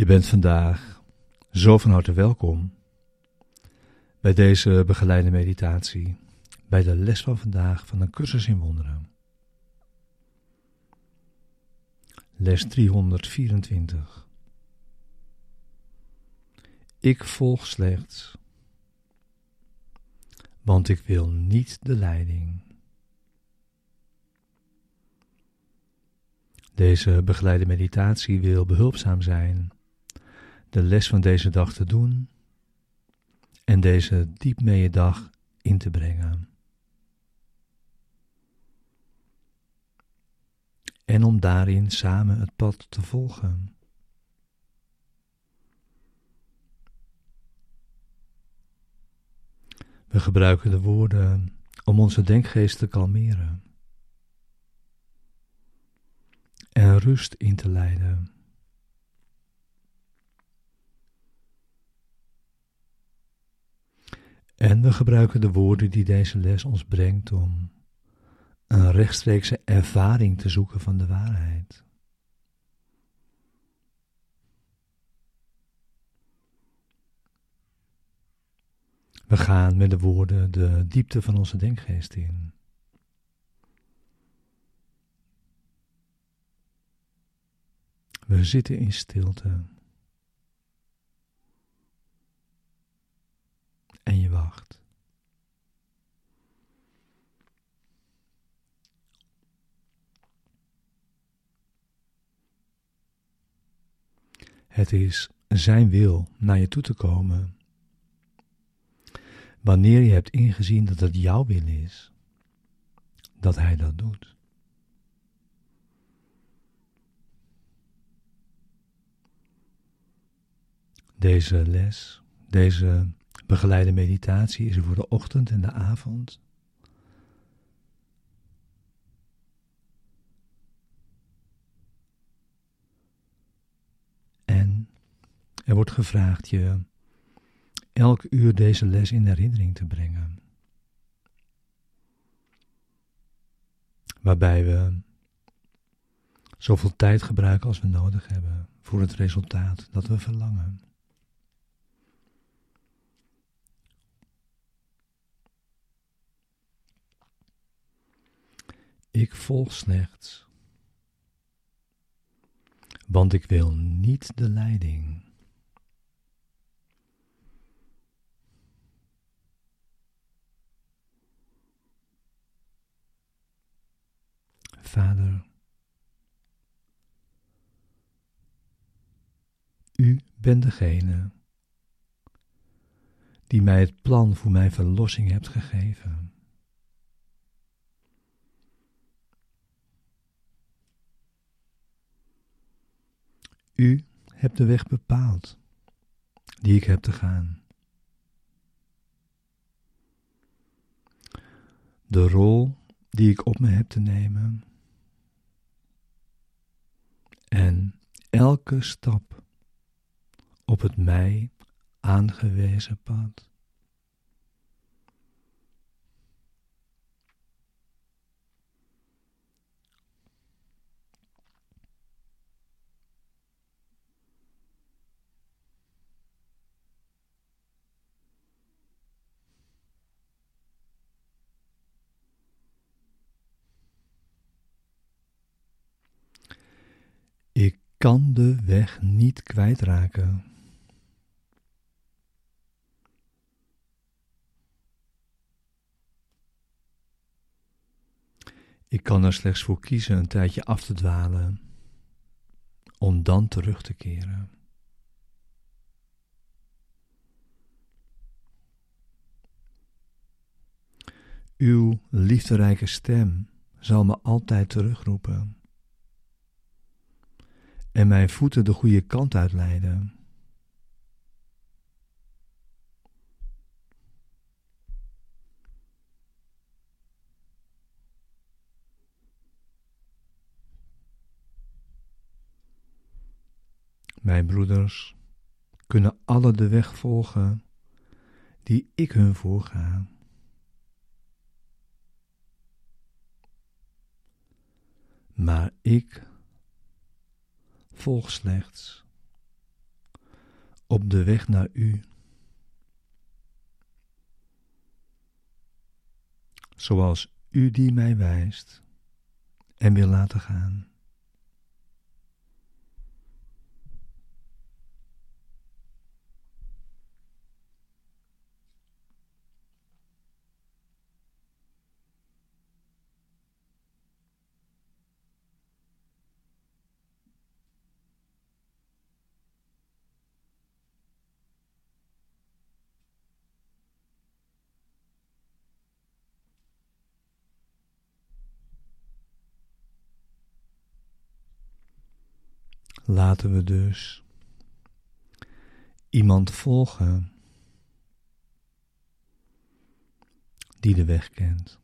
Je bent vandaag zo van harte welkom bij deze begeleide meditatie, bij de les van vandaag van een cursus in wonderen. Les 324. Ik volg slechts, want ik wil niet de leiding. Deze begeleide meditatie wil behulpzaam zijn de les van deze dag te doen en deze diep dag in te brengen. En om daarin samen het pad te volgen. We gebruiken de woorden om onze denkgeest te kalmeren en rust in te leiden. En we gebruiken de woorden die deze les ons brengt om een rechtstreekse ervaring te zoeken van de waarheid. We gaan met de woorden de diepte van onze denkgeest in. We zitten in stilte. Het is Zijn wil naar je toe te komen. Wanneer je hebt ingezien dat het jouw wil is, dat Hij dat doet. Deze les, deze begeleide meditatie is er voor de ochtend en de avond. En er wordt gevraagd je elk uur deze les in herinnering te brengen. Waarbij we zoveel tijd gebruiken als we nodig hebben voor het resultaat dat we verlangen. Ik volg slechts, want ik wil niet de leiding. Vader, U bent degene die mij het plan voor mijn verlossing hebt gegeven. U hebt de weg bepaald die ik heb te gaan. De rol die ik op me heb te nemen. En elke stap op het mij aangewezen pad. Ik kan de weg niet kwijtraken. Ik kan er slechts voor kiezen een tijdje af te dwalen, om dan terug te keren. Uw liefderijke stem zal me altijd terugroepen en mijn voeten de goede kant uit leiden. Mijn broeders kunnen alle de weg volgen die ik hun voorga. Maar ik volg slechts, op de weg naar U. Zoals U die mij wijst en wil laten gaan. Laten we dus iemand volgen die de weg kent.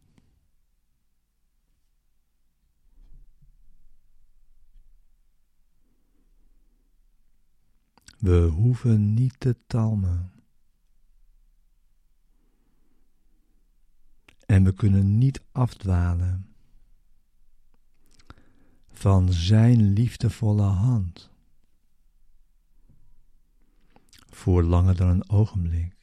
We hoeven niet te talmen. En we kunnen niet afdwalen van Zijn liefdevolle hand. Voor langer dan een ogenblik.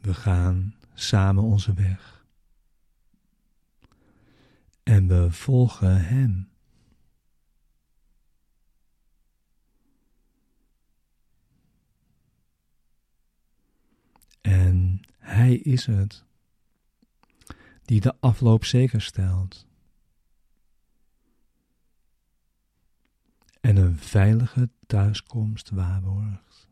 We gaan samen onze weg. En we volgen Hem. En Hij is het die de afloop zeker stelt. En een veilige thuiskomst waarborgt.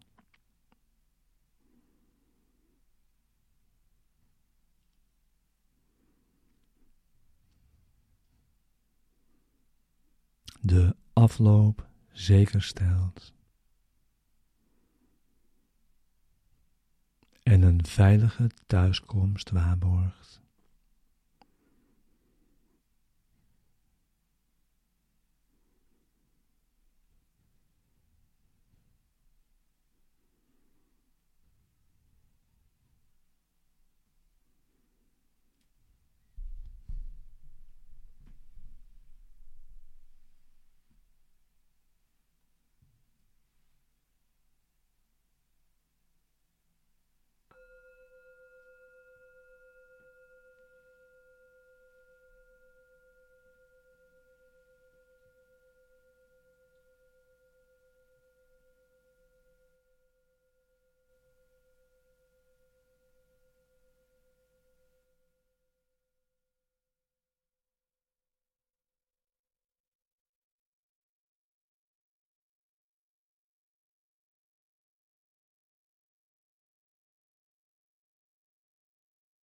De afloop zeker stelt. En een veilige thuiskomst waarborgt.